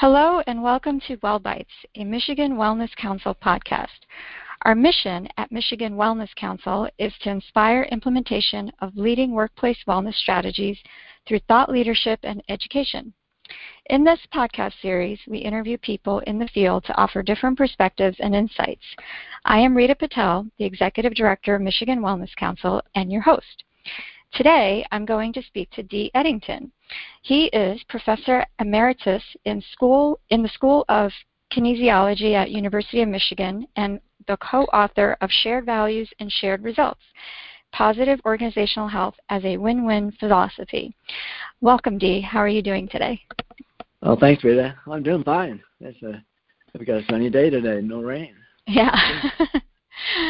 Hello, and welcome to WellBites, a Michigan Wellness Council podcast. Our mission at Michigan Wellness Council is to inspire implementation of leading workplace wellness strategies through thought leadership and education. In this podcast series, we interview people in the field to offer different perspectives and insights. I am Rita Patel, the Executive Director of Michigan Wellness Council, and your host. Today, I'm going to speak to Dee Edington. He is Professor Emeritus in, school, in the School of Kinesiology at University of Michigan and the co-author of Shared Values and Shared Results, Positive Organizational Health as a Win-Win Philosophy. Welcome, Dee. How are you doing today? Well, thanks, Rita. I'm doing fine. It's a, we've got a sunny day today, no rain. Yeah.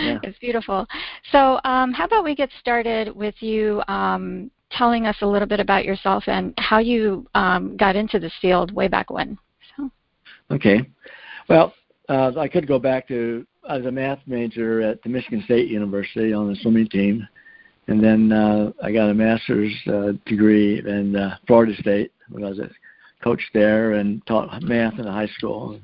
Yeah. It's beautiful. So, um, how about we get started with you um, telling us a little bit about yourself and how you um, got into this field way back when? So. Okay. Well, uh, I could go back to I was a math major at the Michigan State University on the swimming team, and then uh, I got a master's uh, degree in uh, Florida State when I was a coach there and taught math in a high school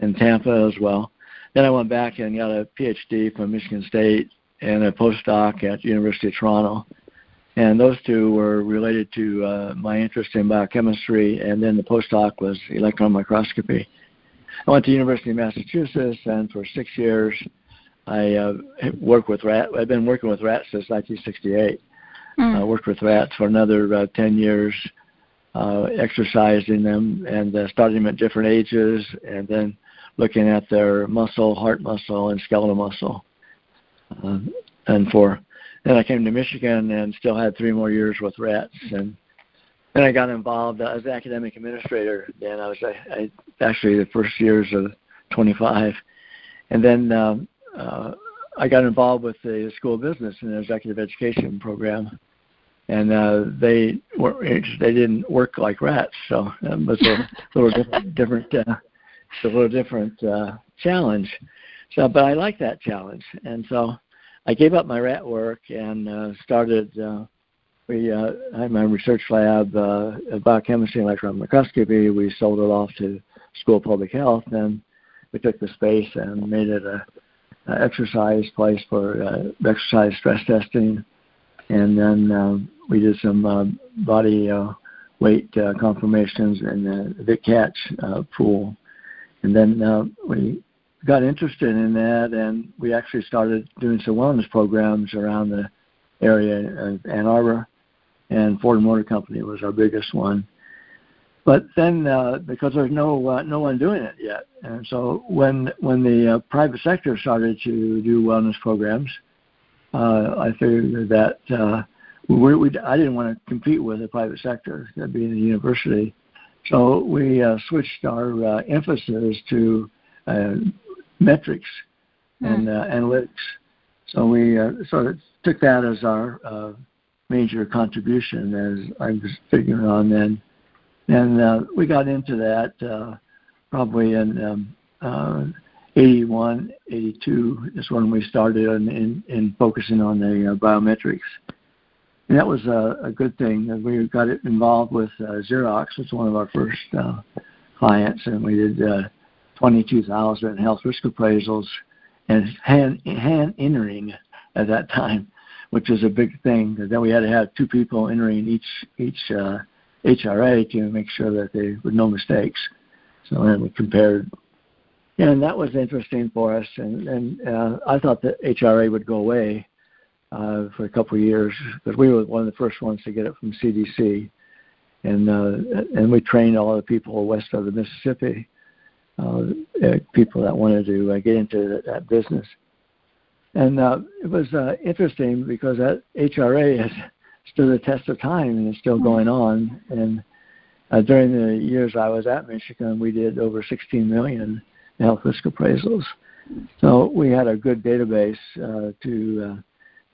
in Tampa as well. Then I went back and got a PhD from Michigan State and a postdoc at the University of Toronto. And those two were related to uh, my interest in biochemistry, and then the postdoc was electron microscopy. I went to University of Massachusetts, and for six years, I uh, worked with rats. I've been working with rats since 1968. Mm. I worked with rats for another uh, 10 years, uh, exercising them and uh, starting them at different ages, and then looking at their muscle, heart muscle, and skeletal muscle. Uh, and for then I came to Michigan and still had three more years with rats. And then I got involved as an academic administrator. Then I was I, I, actually the first years of 25, and then um, uh, I got involved with the school of business and executive education program. And uh, they were they didn't work like rats, so it was a little different, different uh, it's a little different uh, challenge. So, but I like that challenge, and so I gave up my rat work and uh, started. Uh, we uh, my research lab, uh, biochemistry and electron microscopy. We sold it off to School of Public Health, and we took the space and made it a, a exercise place for uh, exercise stress testing, and then um, we did some uh, body uh, weight uh, confirmations in the Vic Catch uh, pool and then uh, we got interested in that, and we actually started doing some wellness programs around the area of Ann Arbor, and Ford Motor Company was our biggest one. But then, uh, because there's no uh, no one doing it yet, and so when when the uh, private sector started to do wellness programs, uh, I figured that uh, we, we I didn't want to compete with the private sector, being the university, so we uh, switched our uh, emphasis to uh, metrics mm. and uh, analytics. So we uh, sort of took that as our uh, major contribution, as I was figuring on then. And we got into that probably in um, 81, 82 is when we started in, in, in focusing on the biometrics. And that was a, a good thing. We got it involved with uh, Xerox, was one of our first uh, clients, and we did uh, 22,000 health risk appraisals and hand, hand entering at that time, which was a big thing. Then we had to have two people entering each each uh, HRA to make sure that there were no mistakes. So then we compared, and that was interesting for us. And, and uh, I thought that HRA would go away uh, for a couple of years because we were one of the first ones to get it from CDC, and uh, and we trained all the people west of the Mississippi, uh, people that wanted to uh, get into that, that business, and uh, it was uh, interesting because that HRA has stood the test of time and is still going on. And uh, during the years I was at Michigan, we did over 16 million health risk appraisals. So we had a good database uh, to uh,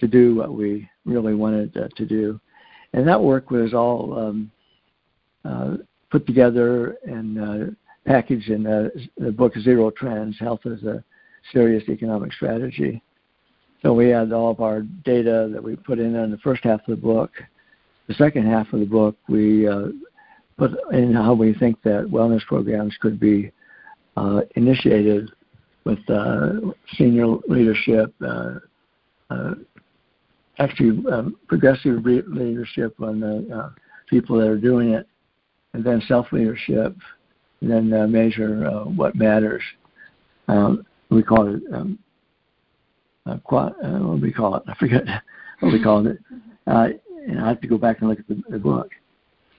to do what we really wanted uh, to do. And that work was all um, uh, put together and uh, packaged in the, book Zero Trends Health as a Serious Economic Strategy. So we had all of our data that we put in in the first half of the book. The second half of the book, we uh, put in how we think that wellness programs could be uh, initiated with uh, senior leadership, uh, uh, actually um, progressive re- leadership on the uh, people that are doing it, and then self leadership, and then uh, measure uh, what matters. Um, we call it um, uh, quad, uh, what do we call it? I forget what we called it. Uh, and I have to go back and look at the, the book.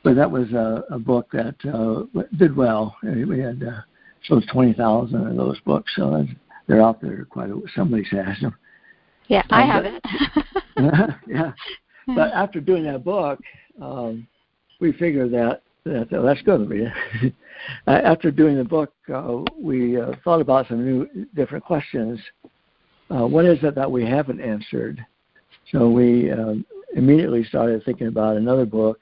But that was a, a book that uh, did well. We had uh, so twenty thousand of those books, so they're out there quite. A, somebody has them. Yeah, I have it. yeah, but after doing that book, um, we figured that that uh, that's good. after doing the book, uh, we uh, thought about some new, different questions. Uh, what is it that we haven't answered? So we um, immediately started thinking about another book,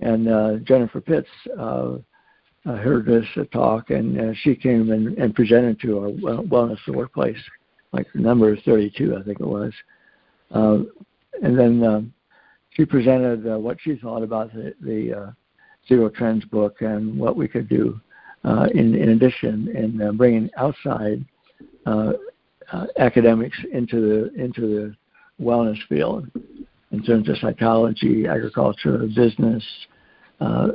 and uh, Jennifer Pitts uh, uh, heard this talk, and uh, she came and, and presented to our wellness workplace, like number 32, I think it was. Uh, and then um, she presented uh, what she thought about the, the uh, Zero Trends book and what we could do uh, in, in addition in uh, bringing outside uh, uh, academics into the into the wellness field in terms of psychology, agriculture, business, uh,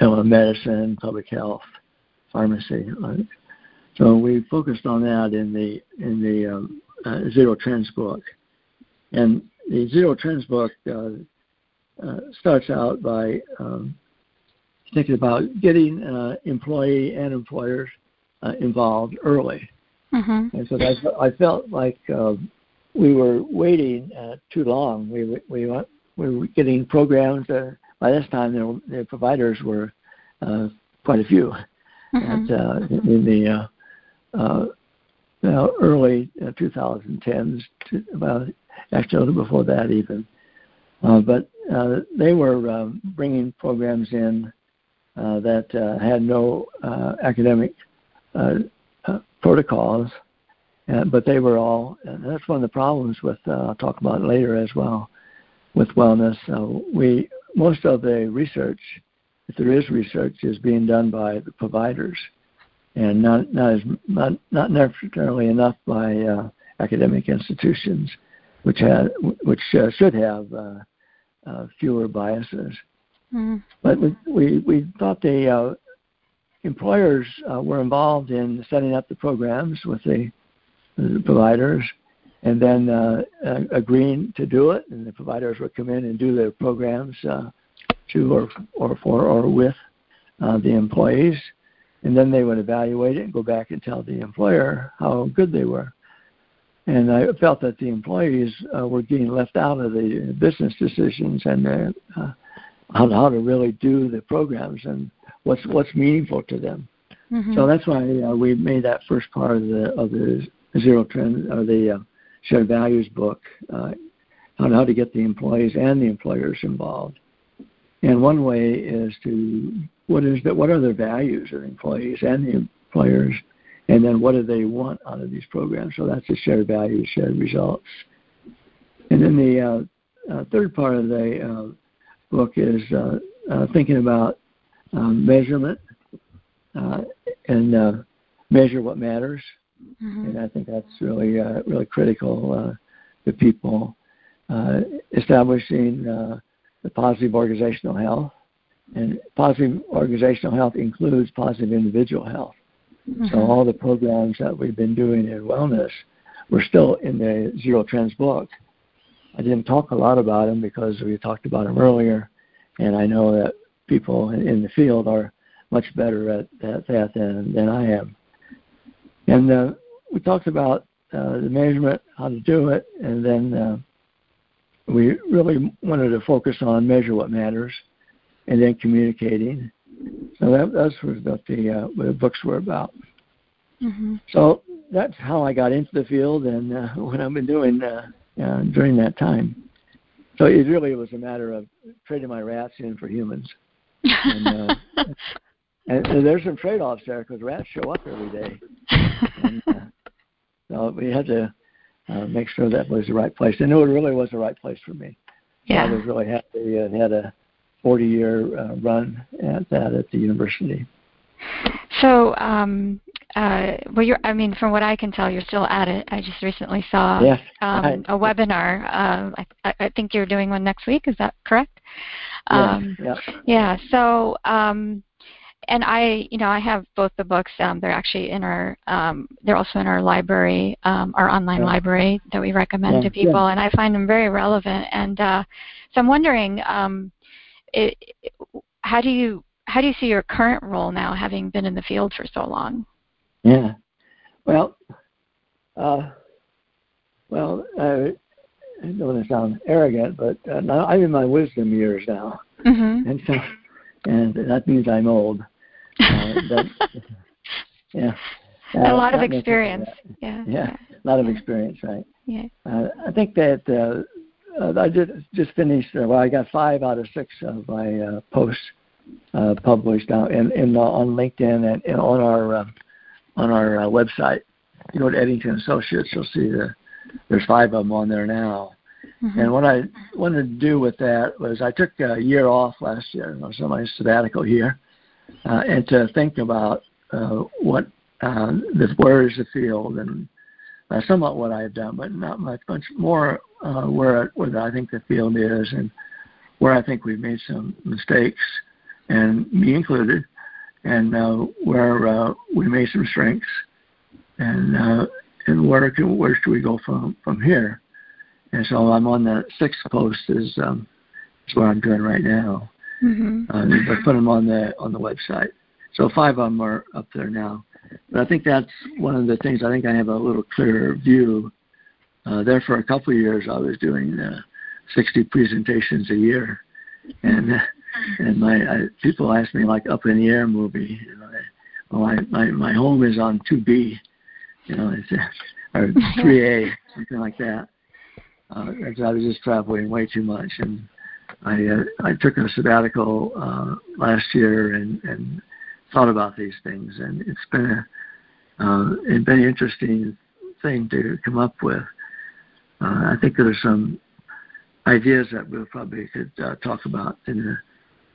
medicine, public health, pharmacy. Right? So we focused on that in the in the um, uh, Zero Trends book, and the Zero Trends book uh, uh, starts out by um, thinking about getting uh, employee and employers uh, involved early. Mm-hmm. And so I, I felt like uh, we were waiting uh, too long. We we we were getting programs. Uh, by this time, their, the providers were uh, quite a few. Mm-hmm. At, uh, in the uh, uh, early uh, 2010s, to about actually a little before that even. Uh, but uh, they were um, bringing programs in uh, that uh, had no uh, academic uh, uh, protocols, uh, but they were all. And that's one of the problems with. Uh, I'll talk about later as well. With wellness, uh, we most of the research, if there is research, is being done by the providers, and not not as not not necessarily enough by uh, academic institutions, which had which uh, should have uh, uh, fewer biases. Mm. But we, we we thought the uh, employers uh, were involved in setting up the programs with the, the providers, and then uh, uh, agreeing to do it, and the providers would come in and do their programs uh, to or or for or with uh, the employees, and then they would evaluate it and go back and tell the employer how good they were. And I felt that the employees uh, were getting left out of the business decisions and uh, uh, how, how to really do the programs and what's what's meaningful to them. Mm-hmm. So that's why uh, we made that first part of the of the zero trend or the uh, shared values book uh, on how to get the employees and the employers involved. And one way is to what is that? What are the values of the employees and the employers, and then what do they want out of these programs? So that's the shared values, shared results. And then the uh, uh, third part of the uh, book is uh, uh, thinking about um, measurement uh, and measure what matters. Mm-hmm. And I think that's really really critical to people establishing the positive organizational health. And positive organizational health includes positive individual health. Mm-hmm. So all the programs that we've been doing in wellness, we're still in the Zero Trends book. I didn't talk a lot about them because we talked about them earlier, and I know that people in the field are much better at, at that than, than I am. And uh, we talked about uh, the measurement, how to do it, and then uh, we really wanted to focus on measure what matters and then communicating. So that, that's what the, uh, what the books were about. Mm-hmm. So that's how I got into the field and uh, what I've been doing uh, uh, during that time. So it really was a matter of trading my rats in for humans. And, uh, and, and there's some trade-offs there because rats show up every day. And, uh, so we had to uh, make sure that was the right place. And it really was the right place for me. Yeah. So I was really happy and had a 40 year uh, run at that at the university. So, um, uh, well, you're, I mean, from what I can tell, you're still at it. I just recently saw yes, um, right. a webinar. Uh, I, I, think you're doing one next week. Is that correct? Um, yeah. Yeah. So, um, and I, you know, I have both the books. Um, they're actually in our, um, they're also in our library, um, our online yeah. library that we recommend yeah, to people, yeah. and I find them very relevant. And uh, so I'm wondering, um, it, how do you how do you see your current role now, having been in the field for so long? Yeah, well, uh, well, I don't want to sound arrogant, but uh, now I'm in my wisdom years now, mm-hmm. and so, and that means I'm old. Uh, but, yeah. Uh, a lot of experience. Yeah, yeah, yeah, a lot of experience, right? Yeah. Uh, I think that uh, uh, I just just finished. Uh, well, I got five out of six of my uh, posts uh, published now in, in uh, on LinkedIn and, and on our uh, on our uh, website. You go to Edington Associates, you'll see the there's five of them on there now. Mm-hmm. And what I wanted to do with that was I took a year off last year. Was on my sabbatical year, uh, and to think about uh, what uh, the where is the field and uh, somewhat what I've done, but not much, much more uh, where where I think the field is and where I think we've made some mistakes, and me included, and uh, where uh, we made some strengths, and uh, and where can where should we go from from here? And so I'm on the sixth post is um, is what I'm doing right now. Mm-hmm. Uh, I put them on the on the website. So five of them are up there now. But I think that's one of the things. I think I have a little clearer view. Uh, there for a couple of years, I was doing uh, 60 presentations a year, and uh, and my I, people ask me like up in the air movie. You know, well, I, my my home is on 2B, you know, it's, or 3A, something like that. Uh, I was just traveling way too much, and I uh, I took a sabbatical uh, last year and and thought about these things, and it's been a uh, it's been an interesting thing to come up with. Uh, I think there's some ideas that we'll probably could uh, talk about in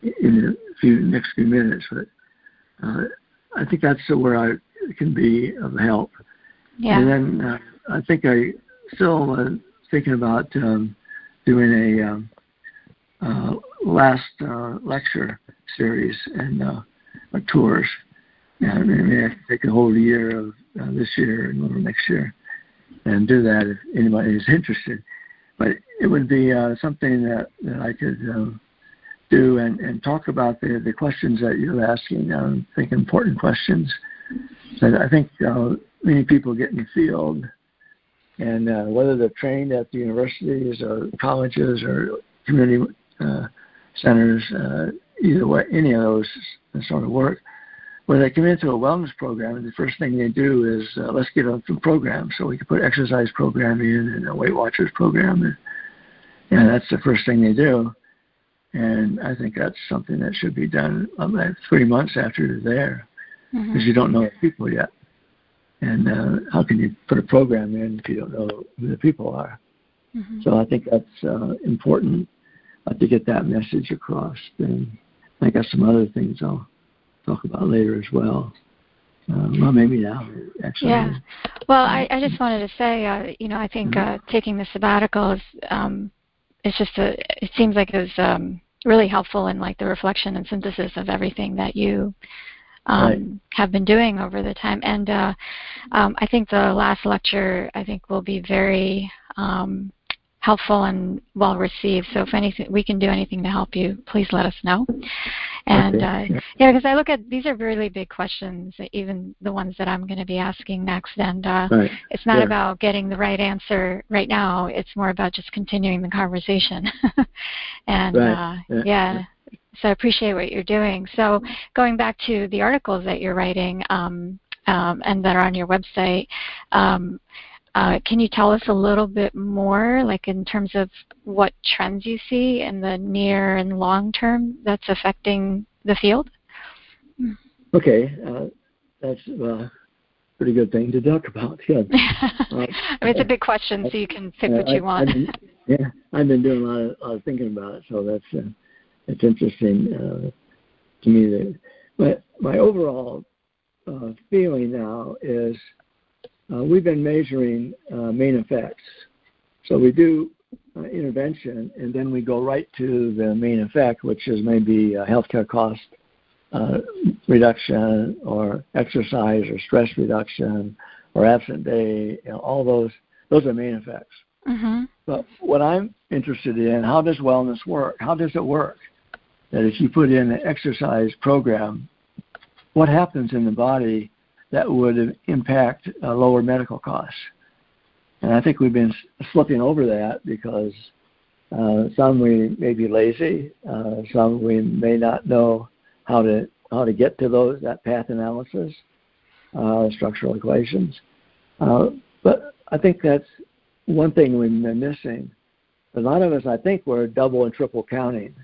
the in the few next few minutes, but uh, I think that's where I can be of help. Yeah. And then uh, I think I still uh, thinking about um, doing a um, uh, last uh, lecture series and uh, tours. And I can take a whole year of uh, this year and over next year and do that if anybody is interested. But it would be uh, something that, that I could uh, do and, and talk about the, the questions that you're asking. Um, I think important questions that I think uh, many people get in the field and uh, whether they're trained at the universities or colleges or community uh, centers, uh, either way, any of those sort of work, when they come into a wellness program, the first thing they do is uh, let's get on some programs. So we can put exercise program in and a Weight Watchers program, and, and that's the first thing they do. And I think that's something that should be done about three months after they're there, because mm-hmm. you don't know the people yet. And uh, how can you put a program in if you don't know who the people are? Mm-hmm. So I think that's uh, important uh, to get that message across. And I got some other things I'll talk about later as well. Uh, well, maybe now, actually. Yeah. Well, I, I just wanted to say, uh, you know, I think uh, taking the sabbatical is, um, it's just a, it seems like it was um, really helpful in like the reflection and synthesis of everything that you um, Right. have been doing over the time. And uh, um, I think the last lecture, I think, will be very um, helpful and well received. So if anything, we can do anything to help you, please let us know. And Okay, uh, yeah. yeah, because I look at these are really big questions, even the ones that I'm going to be asking next. And uh, Right. it's not Sure. about getting the right answer right now. It's more about just continuing the conversation. and Right. uh, Yeah. yeah, so I appreciate what you're doing. So going back to the articles that you're writing um, um, and that are on your website, um, uh, can you tell us a little bit more, like in terms of what trends you see in the near and long term that's affecting the field? Okay. Uh, that's a pretty good thing to talk about. Yeah. I mean, it's a big question, so you can pick what Uh, you want. I, I've been, yeah, I've been doing a lot of, lot of thinking about it, so that's uh, it's interesting uh, to me that my my overall uh, feeling now is uh, we've been measuring uh, main effects. So we do uh, intervention, and then we go right to the main effect, which is maybe healthcare cost uh, reduction or exercise or stress reduction or absent day. You know, all those those are main effects. Mm-hmm. But what I'm interested in, how does wellness work? How does it work? That if you put in an exercise program, what happens in the body that would impact uh, lower medical costs? And I think we've been slipping over that because uh, some we may be lazy, uh, some we may not know how to how to get to those that path analysis, uh, structural equations. Uh, but I think that's one thing we've been missing. A lot of us, I think, we're double and triple counting.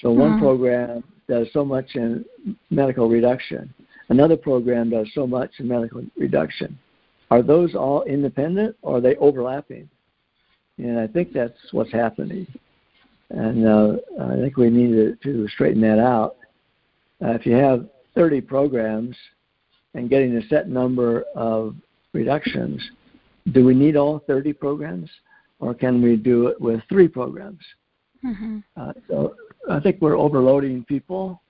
So one mm-hmm. program does so much in medical reduction, another program does so much in medical reduction. Are those all independent or are they overlapping? And I think that's what's happening. And uh, I think we need to, to straighten that out. Uh, if you have 30 programs and getting a set number of reductions, do we need all 30 programs, or can we do it with three programs? Mm-hmm. Uh, so I think we're overloading people,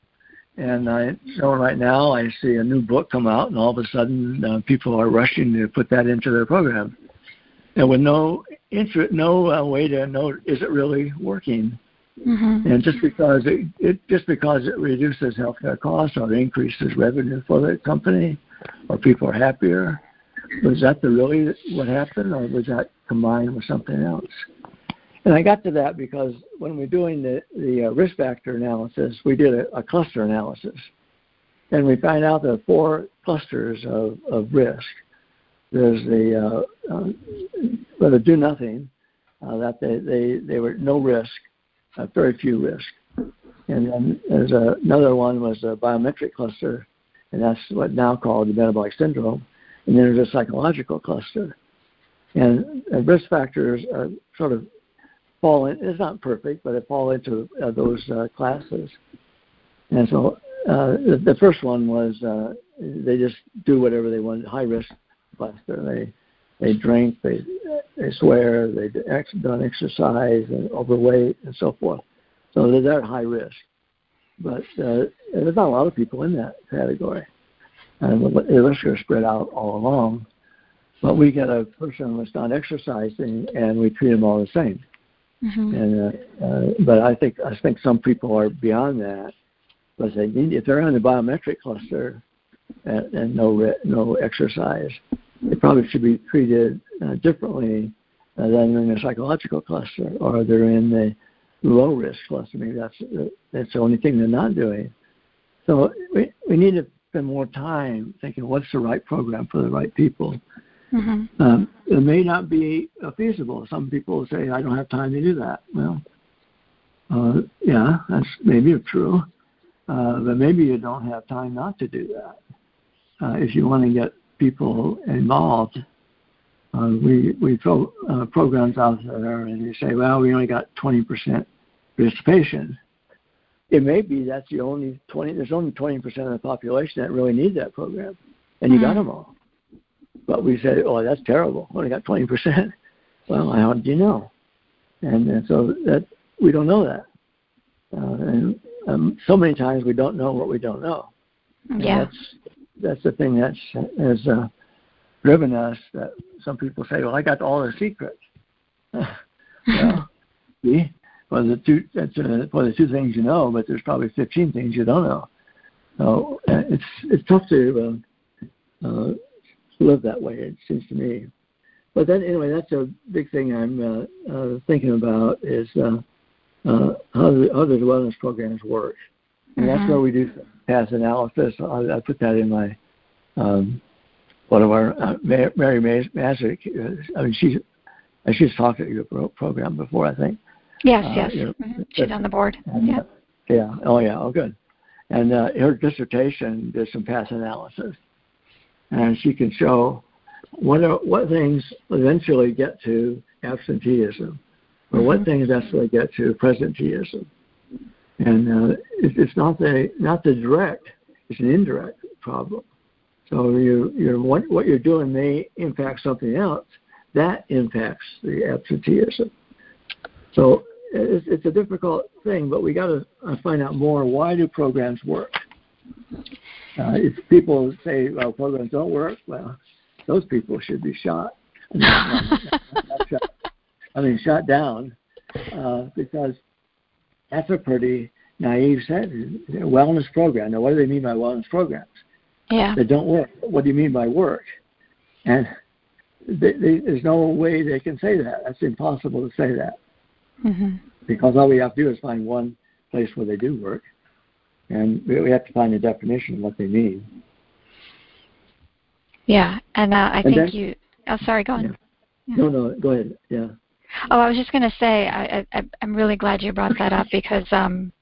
and I know right now I see a new book come out, and all of a sudden uh, people are rushing to put that into their program, and with no interest, no uh, way to know is it really working. Mm-hmm. And just because it, it just because it reduces healthcare costs or increases revenue for the company, or people are happier, was that the really what happened, or was that combined with something else? And I got to that because when we're doing the, the uh, risk factor analysis, we did a, a, cluster analysis, and we find out there are four clusters of, of risk. There's the uh, uh, well, do nothing, uh, that they, they they were no risk, uh, very few risk. And then there's a, another one was a biometric cluster, and that's what now called the metabolic syndrome. And then there's a psychological cluster. And, and risk factors are sort of fall in, it's not perfect, but it fall into uh, those uh, classes. And so uh, the, the first one was uh, they just do whatever they want, high risk cluster. They they drink, they they swear, they don't exercise, and overweight, and so forth. So they're, they're high risk. But uh, there's not a lot of people in that category, and the risks are spread out all along. But we get a person that's not exercising, and we treat them all the same. Mm-hmm. And uh, uh, but I think I think some people are beyond that. But they need, if they're on the biometric cluster and, and no no exercise, they probably should be treated uh, differently uh, than in the psychological cluster, or they're in the low risk cluster. Maybe that's uh, that's the only thing they're not doing. So we we need to spend more time thinking what's the right program for the right people. Mm-hmm. Um, it may not be feasible. Some people say I don't have time to do that. Well, uh, yeah, that's maybe true, uh, but maybe you don't have time not to do that. Uh, if you want to get people involved. Uh, we we throw uh, programs out there, and you say, well, we only got 20% participation. It may be that's the only 20. There's only 20% of the population that really need that program, and you mm-hmm. got them all. But we say, oh, that's terrible. Only got 20%. Well, how did you know? And, and so that we don't know that. Uh, and um, so many times we don't know what we don't know. Yeah. that's that's the thing that's has uh, driven us. That some people say, "Well, I got all the secrets." well, see, well, the two that's uh, well, the two things you know, but there's probably 15 things you don't know. So uh, it's it's tough to uh, uh, live that way. It seems to me. But then anyway, that's a big thing I'm uh, uh, thinking about is uh, uh, how, the, how the wellness programs work, and mm-hmm. that's where we do path analysis. I, I put that in my um, one of our uh, Mary Marzec. Uh, I mean, she's she's talked at your pro- program before, I think. Yes, uh, yes. You know, mm-hmm. She's on the board. And, yeah. Yeah. Oh, yeah. Oh, good. And uh, her dissertation did some path analysis, and she can show what are, what things eventually get to absenteeism, or mm-hmm. what things eventually get to presenteeism. and uh, it, it's not the not the direct; it's an indirect problem. So you you're what, what you're doing may impact something else that impacts the absenteeism. So it's, it's a difficult thing, but we got to uh, find out more. Why do programs work? Uh, if people say, "Well, programs don't work," well, those people should be shot. I mean, shot, I mean shot down, uh, because that's a pretty naive sentence. Wellness program. Now, what do they mean by wellness programs? Yeah. That don't work. What do you mean by work? And they, they, there's no way they can say that. That's impossible to say that. Mm-hmm. Because all we have to do is find one place where they do work, and we have to find a definition of what they mean. Yeah, and uh, I and think you. Oh, sorry. Go on. Yeah. Yeah. No, no. Go ahead. Yeah. Oh, I was just going to say I, I, I'm really glad you brought that up because um,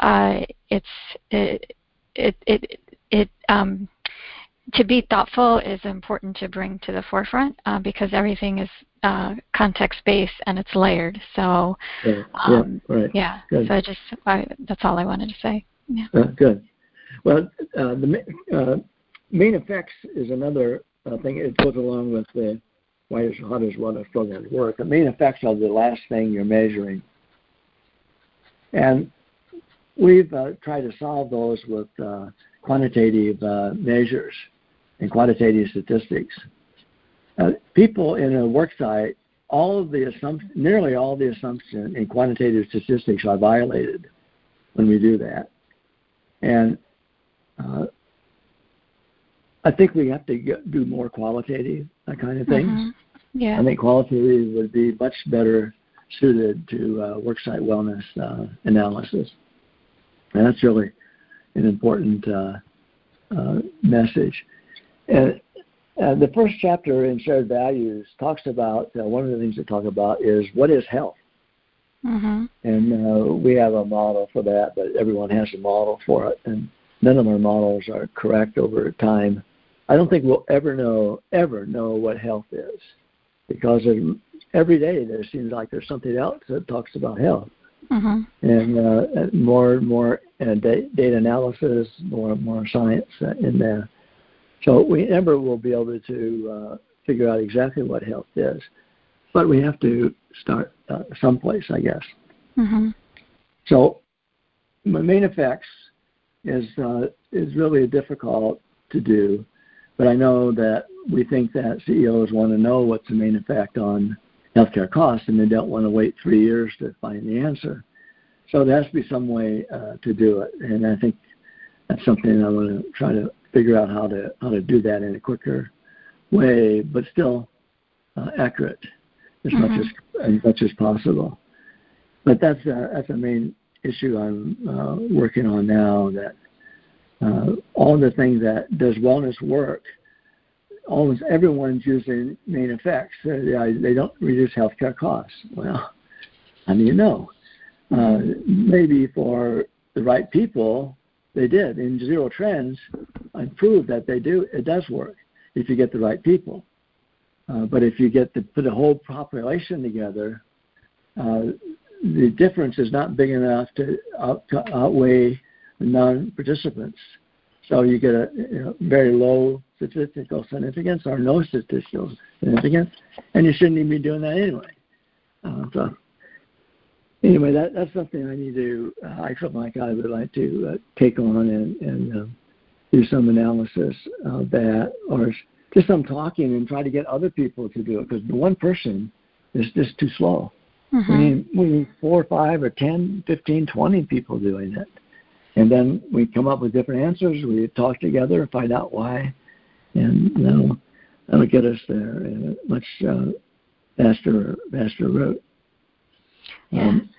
uh, it's it it it, it um, to be thoughtful is important to bring to the forefront uh, because everything is uh, context based and it's layered. So yeah, um, yeah, right. yeah. So I just I, that's all I wanted to say. Yeah. Uh, good. Well, uh, the uh, main effects is another uh, thing. It goes along with the why does how does wellness programs work? The main effects are the last thing you're measuring, and we've uh, tried to solve those with uh, quantitative measures and quantitative statistics. People in a work site, all of the assumption, nearly all the assumptions in quantitative statistics are violated when we do that, and uh, I think we have to get, do more qualitative that kind of things. Mm-hmm. Yeah. I think qualitative would be much better suited to uh, worksite wellness uh, analysis, and that's really an important uh, uh message. And uh, the first chapter in shared values talks about uh, one of the things they talk about is what is health. Mm-hmm. And we have a model for that, but everyone has a model for it, and none of our models are correct over time. I don't think we'll ever know ever know what health is because every day there seems like there's something else that talks about health. Mm-hmm. And uh, more and more uh, data analysis, more and more science uh, in there. So we never will be able to uh, figure out exactly what health is, but we have to start uh, someplace, I guess. Mm-hmm. So my main effects is uh, is really difficult to do, but I know that we think that CEOs want to know what's the main effect on healthcare costs, and they don't want to wait three years to find the answer. So there has to be some way uh, to do it, and I think that's something I want to try to figure out how to how to do that in a quicker way, but still uh, accurate as mm-hmm. much as as much as possible. But that's a, that's a main issue I'm uh, working on now. That uh, all the things that does wellness work almost everyone's using main effects. Uh, they don't reduce healthcare costs. Well, I mean you know? Uh, maybe for the right people, they did. In zero trends, I proved that they do. It does work if you get the right people. Uh, but if you get to put a whole population together, uh, the difference is not big enough to, out, to outweigh non-participants. So you get a you know, very low statistical significance or no statistical significance, and you shouldn't even be doing that anyway. Uh, so anyway, that that's something I need to. Uh, I feel like I would like to uh, take on and and uh, do some analysis of that, or just some talking and try to get other people to do it because the one person is just too slow. Mm-hmm. We need we need four, or five, or ten, fifteen, twenty people doing it, and then we come up with different answers. We talk together and find out why, and that'll that'll get us there in a much uh, faster faster route. Yeah. Um,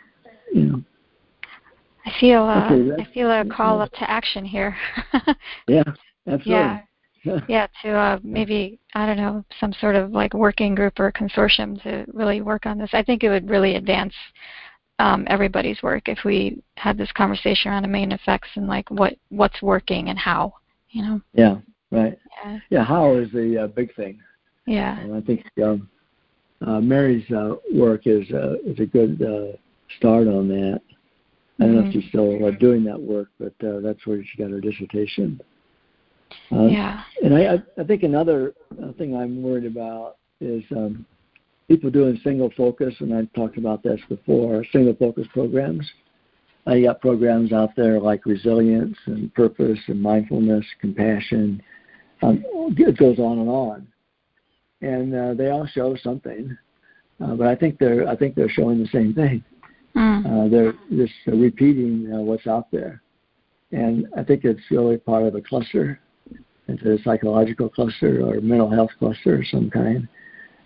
you know. I feel uh, Okay, I feel a call up to action here. Yeah, absolutely. yeah. yeah, to uh, maybe I don't know some sort of like working group or consortium to really work on this. I think it would really advance um, everybody's work if we had this conversation around the main effects and like what what's working and how. You know. Yeah. Right. Yeah. Yeah. How is the uh, big thing, Yeah. and I think um, uh, Mary's uh, work is uh, is a good uh, start on that. I don't know if she's still uh, doing that work, but uh, that's where she got her dissertation. Uh, yeah. And I, I think another thing I'm worried about is um, people doing single focus, and I've talked about this before, single focus programs. I got programs out there like resilience and purpose and mindfulness, compassion. Um, it goes on and on, and uh, they all show something. Uh, but I think they're I think they're showing the same thing. Mm. Uh, they're just repeating uh, what's out there, and I think it's really part of a cluster. It's a psychological cluster or mental health cluster of some kind.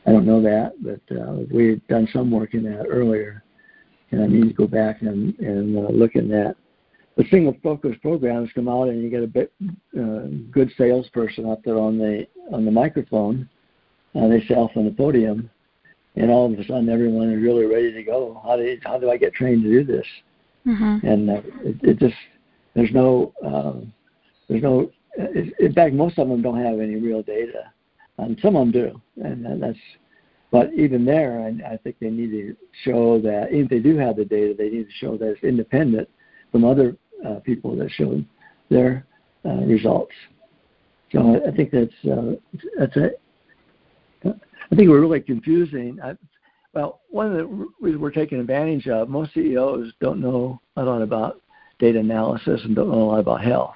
I don't know that, but uh, we've done some work in that earlier, and I need to go back and, and uh, look at that. The single focus programs come out, and you get a bit, uh, good salesperson up there on the on the microphone. Uh, they sell from the podium, and all of a sudden everyone is really ready to go. How do how do I get trained to do this? Mm-hmm. And uh, it, it just there's no uh, there's no in fact most of them don't have any real data, and some of them do, and that's. But even there, I, I think they need to show that if they do have the data, they need to show that it's independent from other uh, people that show their uh, results. So I think that's uh, that's a I think we're really confusing. I, well, one of the reasons we're taking advantage of, most CEOs don't know a lot about data analysis and don't know a lot about health.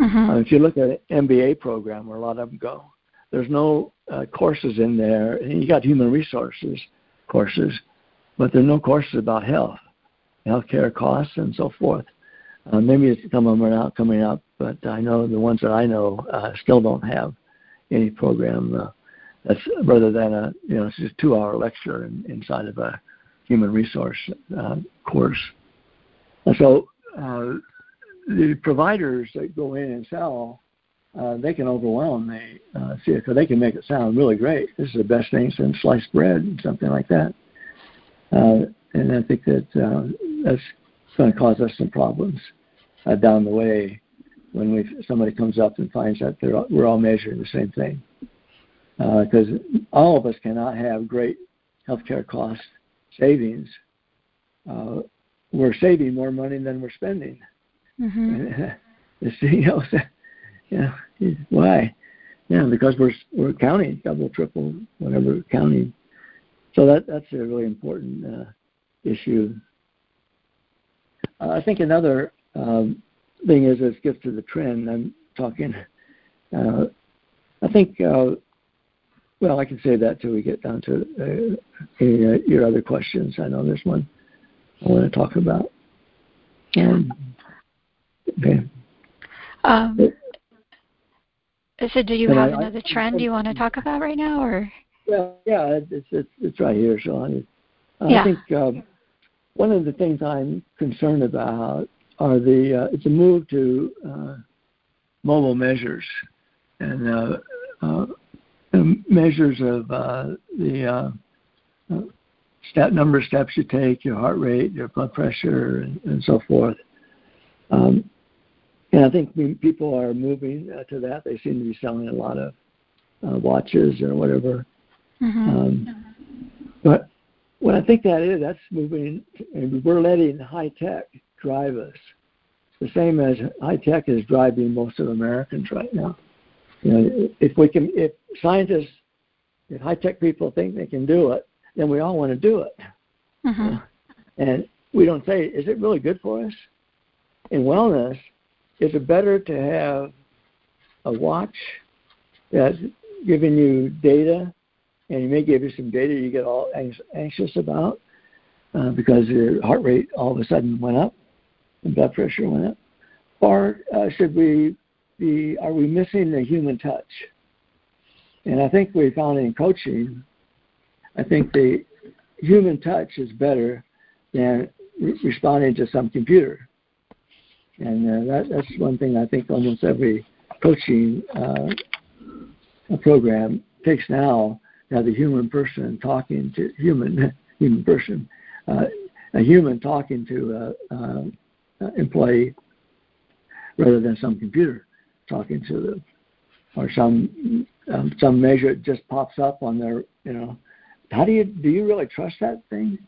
Mm-hmm. Uh, if you look at an MBA program where a lot of them go, there's no uh, courses in there. You got human resources courses, but there are no courses about health, healthcare costs, and so forth. Uh, maybe some of them are not coming up, but I know the ones that I know uh, still don't have any program uh, that's rather than a you know it's just two hour lecture in, inside of a human resource uh, course. And so uh, the providers that go in and sell, uh, they can overwhelm the uh, because they can make it sound really great. This is the best thing since sliced bread and something like that. Uh, and I think that uh, that's going to cause us some problems uh, down the way when we somebody comes up and finds that they're, we're all measuring the same thing because uh, all of us cannot have great healthcare cost savings. Uh, we're saving more money than we're spending. Mm-hmm. the CEO said, "Yeah, why? Yeah, because we're we're counting double, triple, whatever counting. So that that's a really important uh, issue. Uh, I think another um, thing is as gets to the trend. I'm talking. Uh, I think uh, well, I can say that till we get down to uh, any, uh, your other questions. I know there's one I want to talk about. Um, okay. Um, so, do you and have I, another trend I, you want to talk about right now, or? Well, yeah, it's it's, it's right here, Sean. I yeah. think um, one of the things I'm concerned about are the uh, it's a move to uh, mobile measures, and uh, uh measures of uh, the uh, uh, step number of steps you take, your heart rate, your blood pressure, and, and so forth. Um, and I think people are moving uh, to that. They seem to be selling a lot of uh, watches or whatever. Mm-hmm. Um, but what I think that is, that's moving, and we're letting high tech drive us. It's The same as high tech is driving most of Americans right now. You know, if we can, if scientists, if high tech people think they can do it, then we all want to do it. Mm-hmm. and we don't say, is it really good for us? In wellness, is it better to have a watch that's giving you data, and it may give you some data you get all anxious about uh, because your heart rate all of a sudden went up and blood pressure went up? Or uh, should we be are we missing the human touch? And I think we found in coaching, I think the human touch is better than re- responding to some computer. And uh, that, that's one thing I think almost every coaching uh, program takes now to have the human person talking to human human person, uh, a human talking to an employee rather than some computer talking to them, or some um, some measure just pops up on their, you know, how do you do you really trust that thing?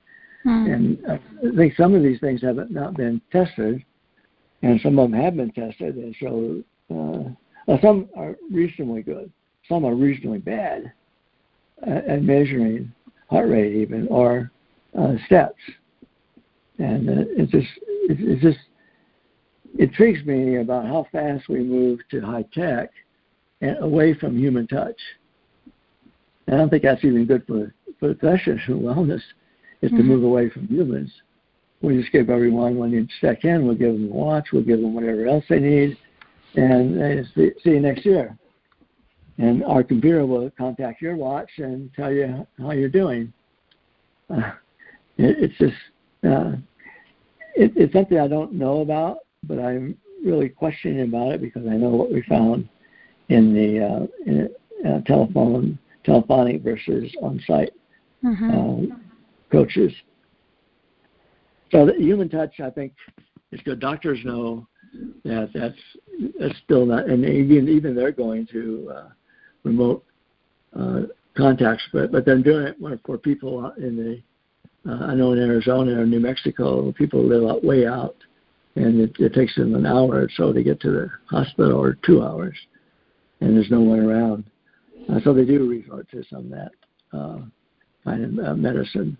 Mm. And I think some of these things have not been tested, and some of them have been tested and so uh, some are reasonably good, some are reasonably bad at, at measuring heart rate even or uh, steps, and uh, it's just it's, it's just it intrigues me about how fast we move to high tech and away from human touch. And I don't think that's even good for for the wellness is mm-hmm. to move away from humans. We just give everyone when you check in, we'll give them a watch, we'll give them whatever else they need, and see, see you next year. And our computer will contact your watch and tell you how you're doing. Uh, it, it's just uh, it, it's something I don't know about, but I'm really questioning about it because I know what we found in the uh, in, uh, telephone telephonic versus on-site mm-hmm. um, coaches. So the human touch, I think, is good. Doctors know that that's that's still not, and even even they're going to uh, remote uh, contacts, but but they're doing it for people in the. Uh, I know in Arizona or New Mexico, people live out way out, and it, it takes them an hour or so to get to the hospital, or two hours, and there's no one around. Uh, so they do resort to some of that uh, kind of uh, medicine.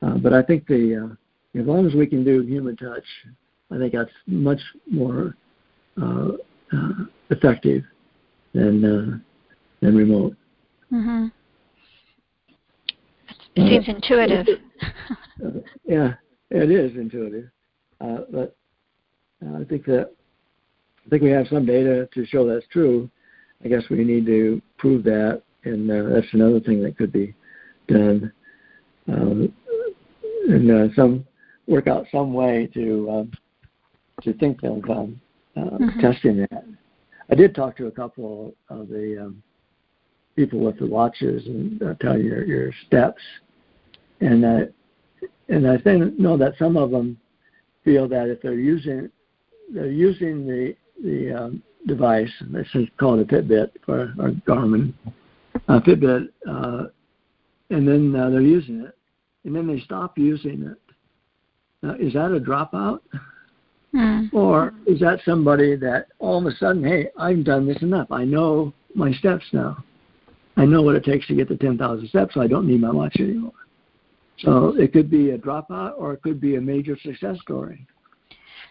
Uh, but I think the uh, as long as we can do human touch, I think that's much more uh, uh, effective than uh, than remote. Mm-hmm. It seems intuitive. yeah, it is intuitive, but I think that I think we have some data to show that's true. I guess we need to prove that, and uh, that's another thing that could be done. Um, and uh, some work out some way to um, to think of um, uh, mm-hmm. testing that. I did talk to a couple of the um, people with the watches and uh, tell you your, your steps, and uh, and I think know that some of them feel that if they're using they're using the the um, device, this is called a Fitbit or, or Garmin uh, Fitbit, uh, and then uh, they're using it, and then they stop using it. Uh, is that a dropout? Mm. Or is that somebody that all of a sudden, hey, I've done this enough. I know my steps now. I know what it takes to get to 10,000 steps, so I don't need my watch anymore. So it could be a dropout or it could be a major success story.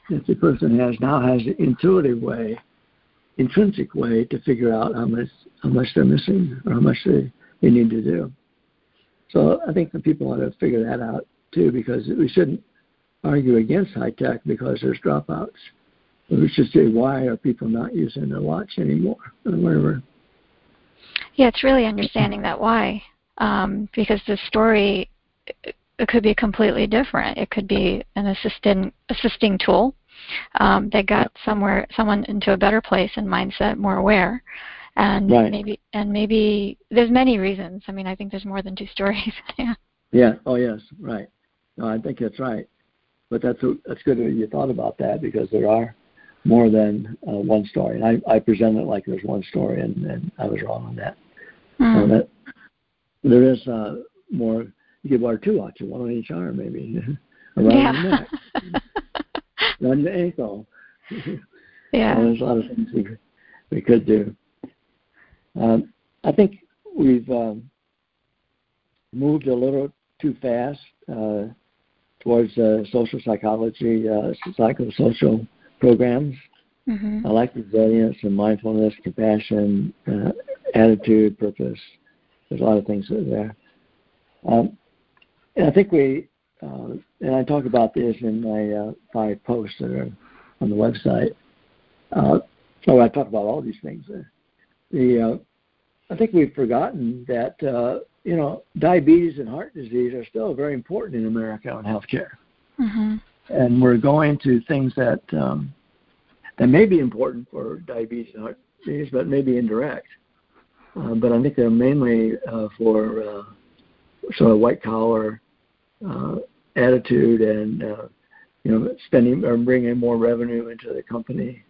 If the person has now has an intuitive way, intrinsic way to figure out how much how much they're missing or how much they, they need to do. So I think the people ought to figure that out too, because we shouldn't argue against high tech because there's dropouts. We should say why are people not using their watch anymore or whatever. Yeah, it's really understanding that why, um, because the story it could be completely different. It could be an assistant assisting tool um, that got somewhere someone into a better place and mindset, more aware, and right. maybe and maybe there's many reasons. I mean, I think there's more than two stories. yeah. Yeah. Oh yes. Right. No, I think that's right. But that's that's good that you thought about that because there are more than uh, one story. And I, I present it like there's one story, and, and I was wrong on that. Mm. So that there is uh, more. You could wear two watches, one on each arm, maybe around yeah. the neck, around the ankle. yeah. So there's a lot of things we we could do. Um, I think we've um, moved a little too fast uh, towards uh, social psychology, uh, psychosocial programs. Mm-hmm. I like resilience and mindfulness, compassion, uh, attitude, purpose. There's a lot of things there. Um, and I think we, uh, and I talk about this in my uh, five posts that are on the website. Uh, so I talk about all these things. The uh, I think we've forgotten that uh, you know diabetes and heart disease are still very important in America in healthcare, mm-hmm. and we're going to things that um, that may be important for diabetes and heart disease, but maybe indirect. Uh, but I think they're mainly uh, for uh, sort of white collar uh, attitude and uh, you know spending or bringing more revenue into the company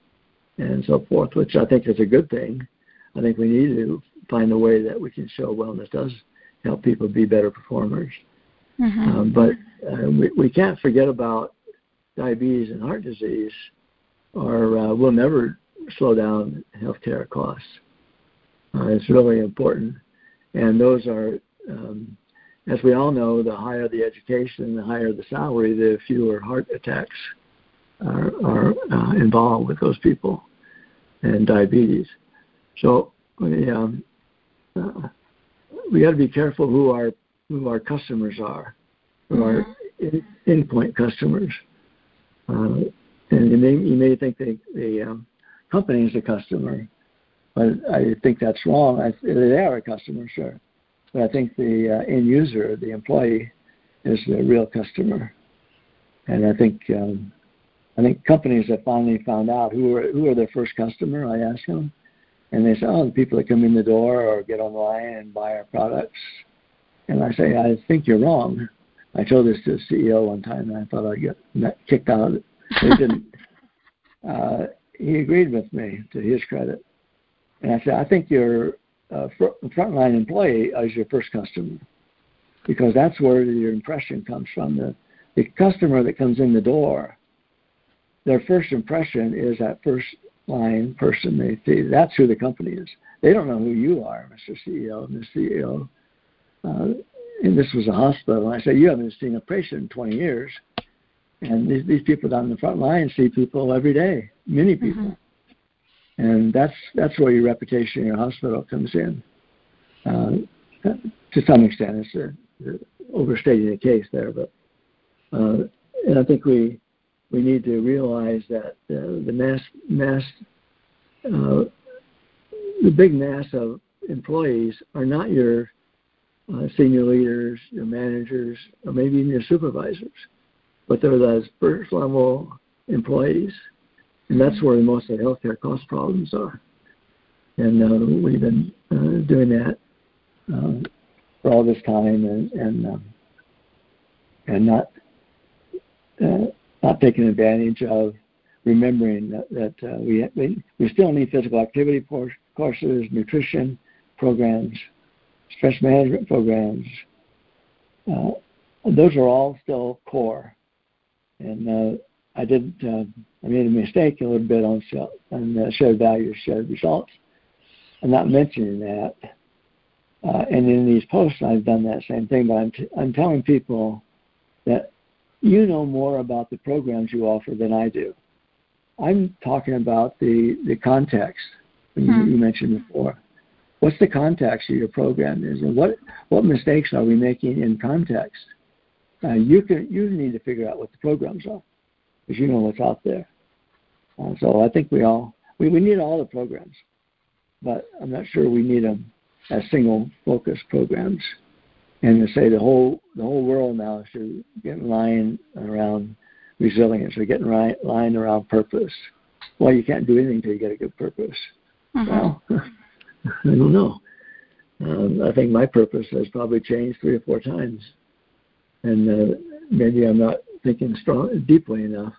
and so forth, which I think is a good thing. I think we need to find a way that we can show wellness does help people be better performers. Mm-hmm. Um, but uh, we, we can't forget about diabetes and heart disease, or uh, we'll never slow down healthcare costs. Uh, it's really important, and those are, um, as we all know, the higher the education, the higher the salary, the fewer heart attacks are, are uh, involved with those people, and diabetes. So we um, uh, we got to be careful who our who our customers are, who mm-hmm. our in, endpoint customers. Uh, and you may, you may think the, the um, company is a customer, but I think that's wrong. I, they are a customer, sure, but I think the uh, end user, the employee, is the real customer. And I think um, I think companies have finally found out who are who are their first customer. I ask them, and they say, "Oh, the people that come in the door or get online and buy our products." And I say, "I think you're wrong." I told this to the CEO one time, and I thought I'd get kicked out. They didn't. uh, he agreed with me, to his credit. And I said, "I think your uh, fr- frontline employee is your first customer, because that's where your impression comes from. The the customer that comes in the door, their first impression is that first line person they see. That's who the company is. They don't know who you are, Mr. CEO, Mr. CEO. Uh, and this was a hospital. And I said, you haven't seen a patient in 20 years. And these, these people down the front line see people every day, many mm-hmm. people. Mm-hmm. And that's that's where your reputation in your hospital comes in. Uh, to some extent, it's a overstating the case there, but uh, and I think we we need to realize that uh, the mass mass uh, the big mass of employees are not your uh, senior leaders, your managers, or maybe even your supervisors, but they're those first level employees, and that's where most of the healthcare cost problems are. And uh, we've been uh, doing that uh, for all this time, and and um, and not uh, not taking advantage of remembering that, that uh, we, we, still need physical activity courses, nutrition programs, stress management programs. Uh, those are all still core. And uh, I did uh, I made a mistake a little bit on on uh, shared values, shared results. I'm not mentioning that. Uh, and in these posts, I've done that same thing, but I'm, t- I'm telling people that you know more about the programs you offer than I do. I'm talking about the, the context hmm. you, you mentioned before. What's the context of your program is, and what, what mistakes are we making in context? Uh, you can you need to figure out what the programs are, because you know what's out there. Uh, so I think we all we, we need all the programs, but I'm not sure we need them as single focus programs and to say the whole the whole world now is getting lying around resilience or getting right, lying around purpose. Well, you can't do anything until you get a good purpose. Mm-hmm. Well, I don't know. Um, I think my purpose has probably changed three or four times, and uh, maybe I'm not thinking strong deeply enough.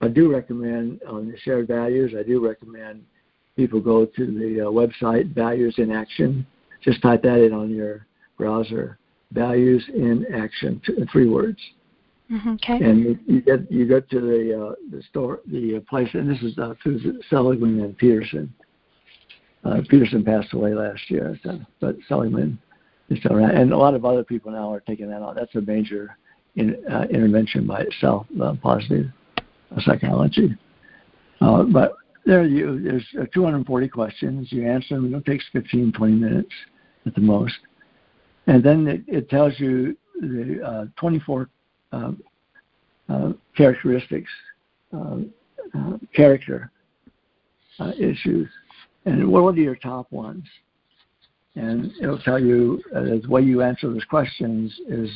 I do recommend on the shared values. I do recommend people go to the uh, website Values in Action. Just type that in on your browser values in action, three words. Mm-hmm, okay. And you, get you go to the uh, the store the uh, place, and this is uh, Seligman and Peterson. Uh, Peterson passed away last year, so, but Seligman is still around, and a lot of other people now are taking that on. That's a major in, uh, intervention by itself, uh, positive psychology. Uh, but there you there's uh, 240 questions. You answer them. It takes 15, 20 minutes at the most and then it, it tells you the uh, 24 uh, uh, characteristics, um, uh, character uh, issues, and what are your top ones? And it'll tell you uh, the way you answer those questions is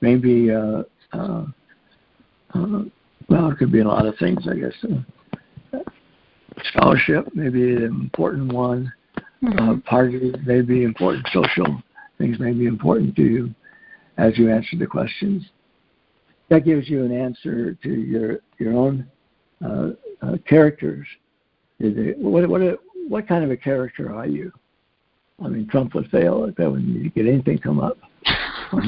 maybe well, it could be a lot of things, I guess. scholarship, maybe an important one. Mm-hmm. party, maybe important social things may be important to you as you answer the questions. That gives you an answer to your your own uh, uh, characters. What, what, what kind of a character are you? I mean, Trump would fail if that would get anything come up so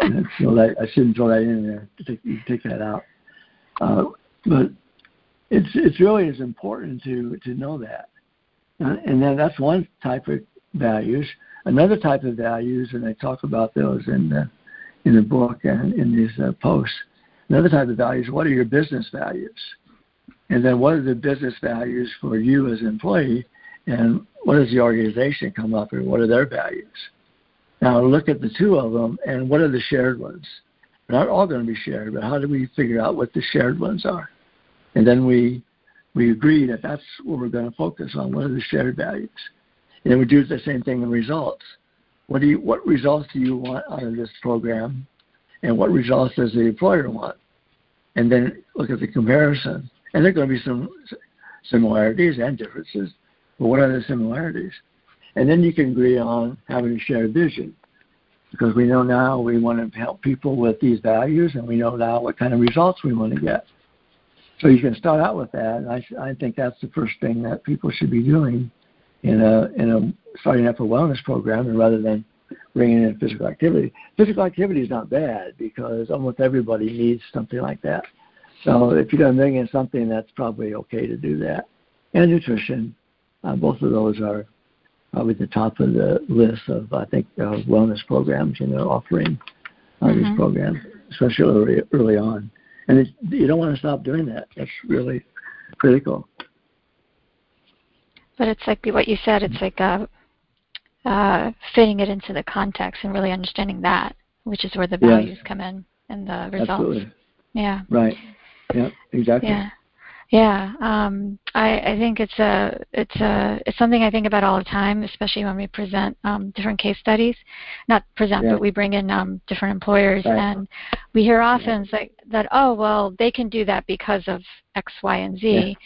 that, I shouldn't throw that in there. Take, take that out. Uh, but it's it's really as important to to know that, uh, and then that's one type of values. Another type of values, and I talk about those in the in the book and in these uh, posts. Another type of values. What are your business values? And then what are the business values for you as an employee? And what does the organization come up with? What are their values? Now look at the two of them and what are the shared ones? They're not all going to be shared, but how do we figure out what the shared ones are? And then we we agree that that's what we're going to focus on. What are the shared values? And then we do the same thing in results. What do you what results do you want out of this program? And what results does the employer want? And then look at the comparison. And there are going to be some similarities and differences. But what are the similarities? And then you can agree on having a shared vision. Because we know now we want to help people with these values and we know now what kind of results we want to get. So you can start out with that. And I, I think that's the first thing that people should be doing in a, in a starting up a wellness program and rather than bringing in physical activity. Physical activity is not bad because almost everybody needs something like that. So if you're going to bring in something, that's probably okay to do that. And nutrition, uh, both of those are probably the top of the list of I think uh, wellness programs and they're offering uh, mm-hmm. these programs, especially early, early on. And you don't want to stop doing that. That's really critical. But it's like what you said. It's like uh, uh, fitting it into the context and really understanding that, which is where the values come in and the results. Absolutely. Yeah. Right. Yeah. Exactly. Yeah. Yeah, um, I, I think it's a it's a it's something I think about all the time, especially when we present um, different case studies. Not present, yeah. but we bring in um, different employers, right. and we hear often yeah. like that. Oh, well, they can do that because of X, Y, and Z.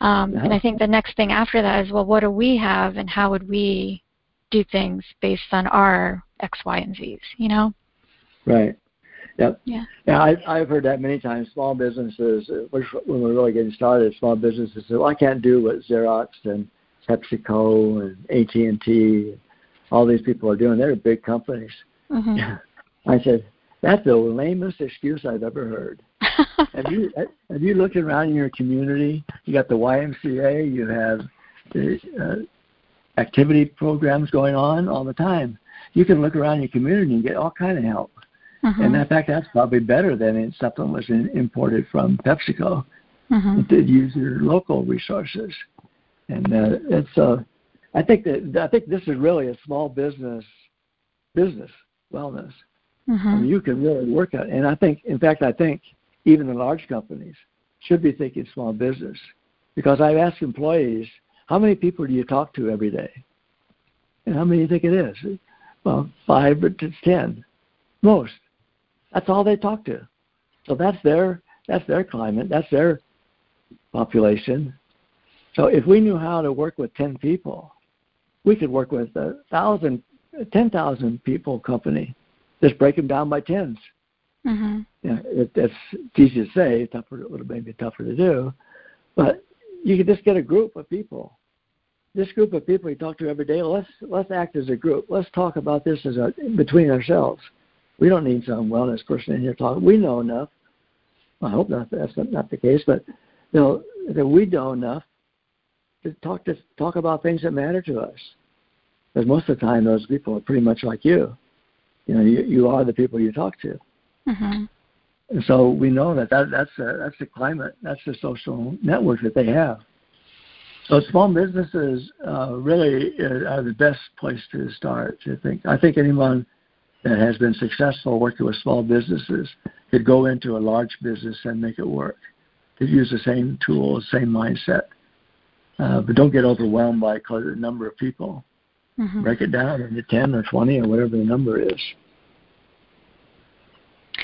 Yeah. Um, and I think the next thing after that is, well, what do we have, and how would we do things based on our X, Y, and Z's? You know. Right. Yep. Yeah. Yeah, I've, I've heard that many times. Small businesses, when we're really getting started, small businesses say, "Well, I can't do what Xerox and PepsiCo and AT and T, all these people are doing. They're big companies." Mm-hmm. I said, "That's the lamest excuse I've ever heard." have you have you looked around in your community? You got the YMCA. You have the uh, activity programs going on all the time. You can look around your community and get all kind of help. Mm-hmm. And in fact, that's probably better than if something was in, imported from PepsiCo. Mm-hmm. It did use your local resources, and uh, it's. Uh, I think that I think this is really a small business business wellness. Mm-hmm. I mean, you can really work at, it. and I think, in fact, I think even the large companies should be thinking small business, because I've asked employees, how many people do you talk to every day, and how many do you think it is? Well, five to ten, most. That's all they talk to. So that's their that's their climate. That's their population. So if we knew how to work with ten people, we could work with a thousand, ten thousand people company. Just break them down by 10s mm-hmm. Yeah, it, it's easy to say, tougher, a little maybe tougher to do, but you could just get a group of people. This group of people you talk to every day. Let's let's act as a group. Let's talk about this as a between ourselves. We don't need some wellness person in here talking. We know enough. I hope not. That's not the case, but you know that we know enough to talk to talk about things that matter to us. Because most of the time, those people are pretty much like you. You know, you, you are the people you talk to. Mm-hmm. And so we know that, that that's a, that's the climate, that's the social network that they have. So small businesses uh, really are the best place to start. I think I think anyone that has been successful working with small businesses could go into a large business and make it work. Could use the same tools, same mindset, uh, but don't get overwhelmed by the number of people. Mm-hmm. Break it down into ten or twenty or whatever the number is.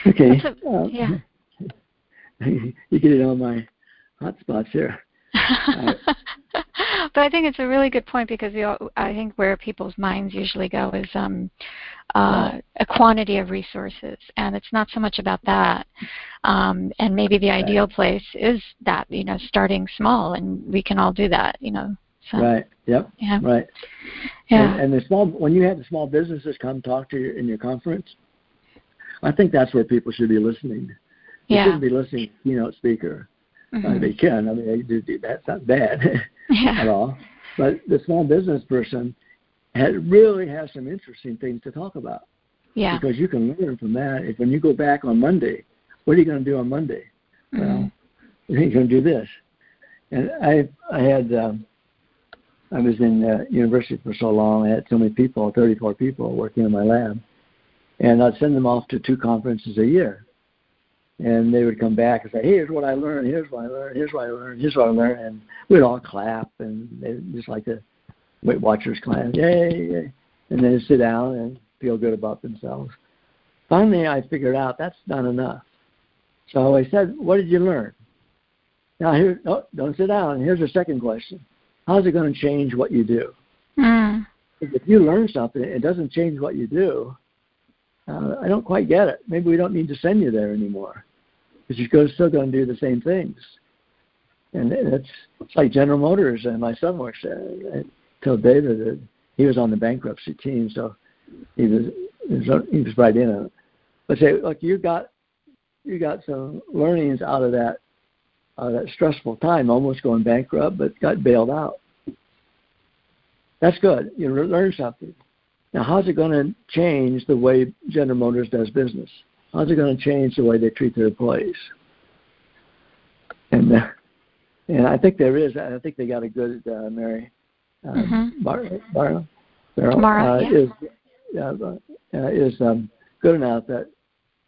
Okay. A, uh, yeah. you get it on my hot spots here. but I think it's a really good point because you know, I think where people's minds usually go is um, uh, a quantity of resources, and it's not so much about that. Um, and maybe the right. ideal place is that you know starting small, and we can all do that. You know. So, right. Yep. Yeah. Right. Yeah. And, and the small when you have the small businesses come talk to you in your conference, I think that's where people should be listening. They Yeah. shouldn't be listening to keynote speaker. Uh, Mhm. they can. I mean, they do, do that's not bad at all. But the small business person had, really has some interesting things to talk about Yeah. because you can learn from that. If when you go back on Monday, what are you going to do on Monday? Mhm. Well, you're going to do this. And I I had um, I was in uh, university for so long. I had so many people, 34 people working in my lab, and I'd send them off to two conferences a year. And they would come back and say, "Hey, here's what I learned. Here's what I learned. Here's what I learned. Here's what I learned." And we'd all clap, and they just like the Weight Watchers clap, yay, yay, and then sit down and feel good about themselves. Finally, I figured out that's not enough. So I said, "What did you learn?" Now here, oh, don't sit down. Here's the second question: How's it going to change what you do? Mm. If you learn something, it doesn't change what you do. Uh, I don't quite get it. Maybe we don't need to send you there anymore, because you're still going to do the same things. And it's it's like General Motors and my son works there. Told David that he was on the bankruptcy team, so he was he was, he was right in it. But say, look, you got you got some learnings out of that uh, that stressful time, almost going bankrupt, but got bailed out. That's good. You learn something. Now, how's it going to change the way General Motors does business? How's it going to change the way they treat their employees? And uh, and I think there is. I think they got a good uh, Mary Bar, Bar, Barrow, Mara, uh, is uh, is um, good enough that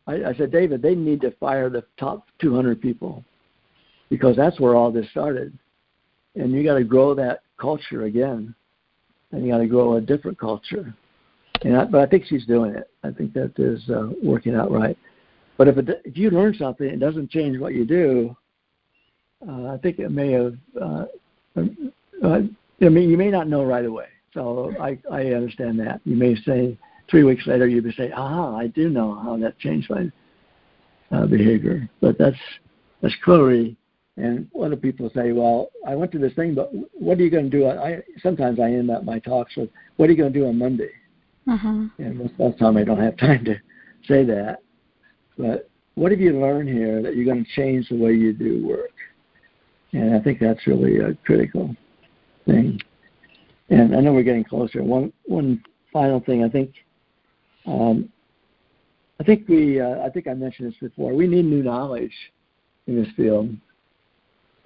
I, I said, David, they need to fire the top 200 people because that's where all this started, and you got to grow that culture again, and you got to grow a different culture. And I, but I think she's doing it. I think that is uh, working out right. But if it, if you learn something, it doesn't change what you do. Uh, I think it may have. Uh, uh, I mean, you may not know right away. So I I understand that. You may say three weeks later, you may say, "Ah, I do know how that changed my uh, behavior." But that's that's clearly. And a lot of people say, "Well, I went to this thing, but what are you going to do?" I sometimes I end up my talks with, "What are you going to do on Monday?" Mhm. And most of the time, I don't have time to say that. But what have you learned here that you're going to change the way you do work? And I think that's really a critical thing. And I know we're getting closer. One one final thing, I think. Um, I think we. Uh, I think I mentioned this before. We need new knowledge in this field,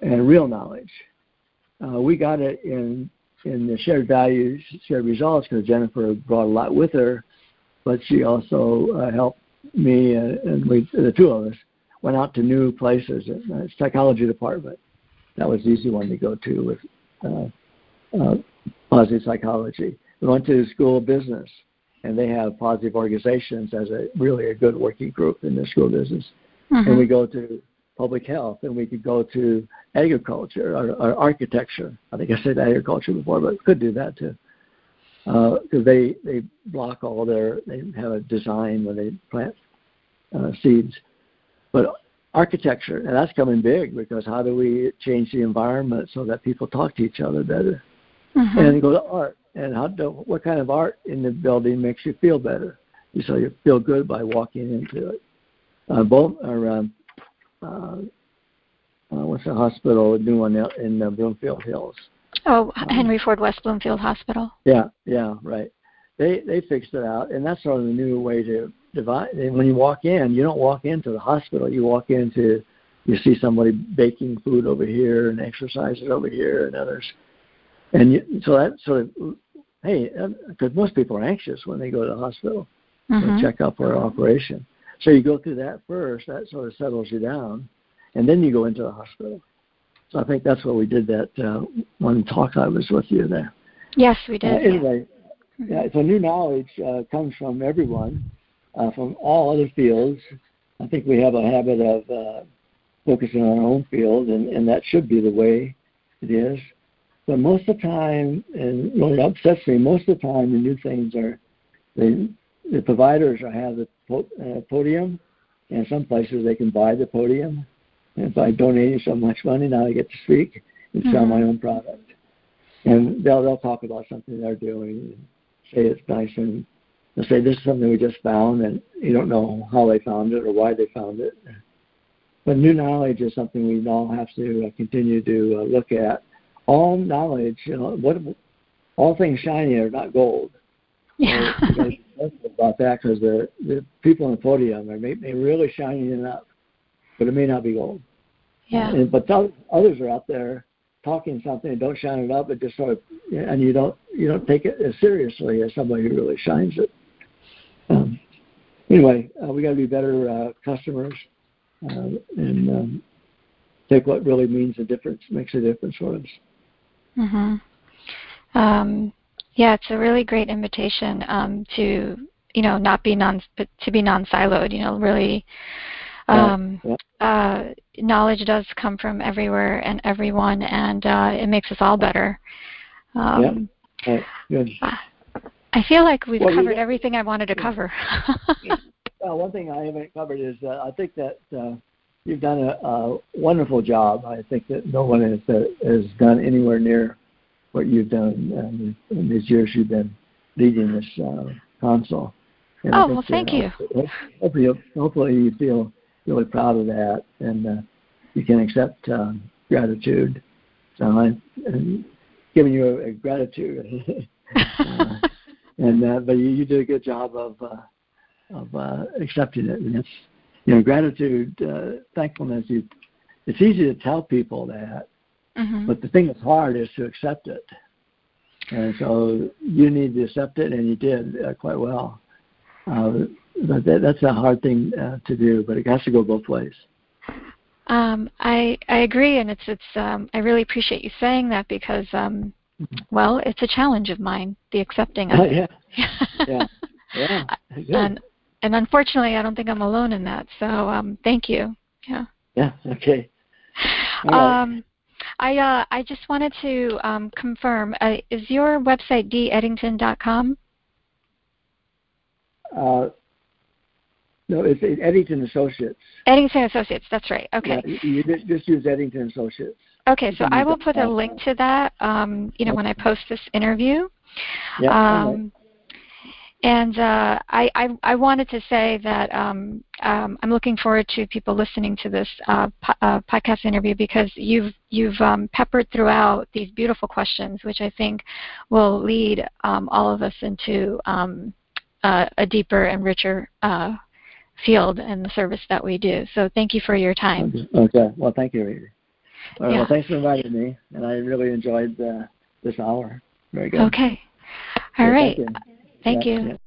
and real knowledge. Uh, we got it in in the shared values, shared results, because Jennifer brought a lot with her, but she also uh, helped me, uh, and we, the two of us, went out to new places. Uh, psychology department, that was the easy one to go to with uh, uh, positive psychology. We went to the school of business, and they have positive organizations as a really a good working group in the school of business. Mhm. And we go to public health, and we could go to agriculture or, or architecture. I think I said agriculture before, but could do that too. Because they they block all their they have a design where they plant uh, seeds, but architecture and that's coming big because how do we change the environment so that people talk to each other better? Mhm. And go to art and how do, what kind of art in the building makes you feel better? So you feel good by walking into it. Uh, both or um, uh, uh, what's the hospital? New one in uh, Bloomfield Hills. Oh, Henry Ford West Bloomfield Hospital. Yeah, yeah, right. They they fixed it out, and that's sort of the new way to divide. And when you walk in, you don't walk into the hospital. You walk into, you see somebody baking food over here and exercises over here, and others. And you, so that sort of, hey, because most people are anxious when they go to the hospital Mhm. to check up for an operation. So you go through that first. That sort of settles you down, and then you go into the hospital. So I think that's what we did that uh, one talk I was with you there. Yes, we Uh, did. yeah. anyway, yeah, so new knowledge uh, comes from everyone, uh, from all other fields. I think we have a habit of uh, focusing on our own field, and, and that should be the way it is. But most of the time, and really upsets me, most of the time the new things are the the providers are have the po- uh, podium, and some places they can buy the podium. And by donating so much money, now I get to speak and sell my Mhm. own product. And they'll they'll talk about something they're doing, and say it's nice and they'll say this is something we just found, and you don't know how they found it or why they found it. But new knowledge is something we all have to uh, continue to uh, look at. All knowledge, you know, what all things shiny are not gold. Yeah. So, about that because the the people on the podium are may, may really shining enough, but it may not be gold. Yeah. And, but others are out there talking something and don't shine it up, but just sort of, and you don't you don't take it as seriously as somebody who really shines it. Um, anyway, uh, we got to be better uh, customers uh, and um, take what really means a difference, makes a difference for us. Mhm. Um, yeah, it's a really great invitation um, to you know not be non to be non siloed. You know, really. Um, yeah. uh, knowledge does come from everywhere and everyone, and uh, it makes us all better. Um, yeah. Good. I feel like we've well, covered everything I wanted to cover. well, one thing I haven't covered is uh, I think that uh, you've done a, a wonderful job. I think that no one has, uh, has done anywhere near what you've done um, in these years you've been leading this uh, council. And oh well, thank you. Hopefully, you, hopefully you feel really proud of that, and uh, you can accept um, gratitude. So I'm giving you a, a gratitude. uh, and uh, but you, you did a good job of uh, of uh, accepting it. And it's you know gratitude, uh, thankfulness. You, it's easy to tell people that, mm-hmm. but the thing that's hard is to accept it. And so you need to accept it, and you did uh, quite well. Uh, but that, that's a hard thing uh, to do, but it has to go both ways. Um, I I agree, and it's it's um, I really appreciate you saying that because um, well, it's a challenge of mine, the accepting of it. yeah. yeah. Yeah. and and unfortunately, I don't think I'm alone in that. So um, thank you. Yeah. Yeah. Okay. Um, I uh, I just wanted to um, confirm: uh, is your website deddington.com? Uh, no, it's, it's Edington Associates. Edington Associates. That's right. Okay. Yeah, you just, just use Edington Associates. Okay, so I will put a link to that. Um, you know, when I post this interview. Yeah. Um, and uh, I, I, I, wanted to say that um, um, I'm looking forward to people listening to this uh, po- uh, podcast interview because you've you've um, peppered throughout these beautiful questions, which I think will lead um, all of us into um, a deeper and richer uh, field in the service that we do. So thank you for your time. Okay. Well, thank you, Rita. All right, yeah. Well, thanks for inviting me, and I really enjoyed uh, this hour. Very good. Okay. All right. Thank you.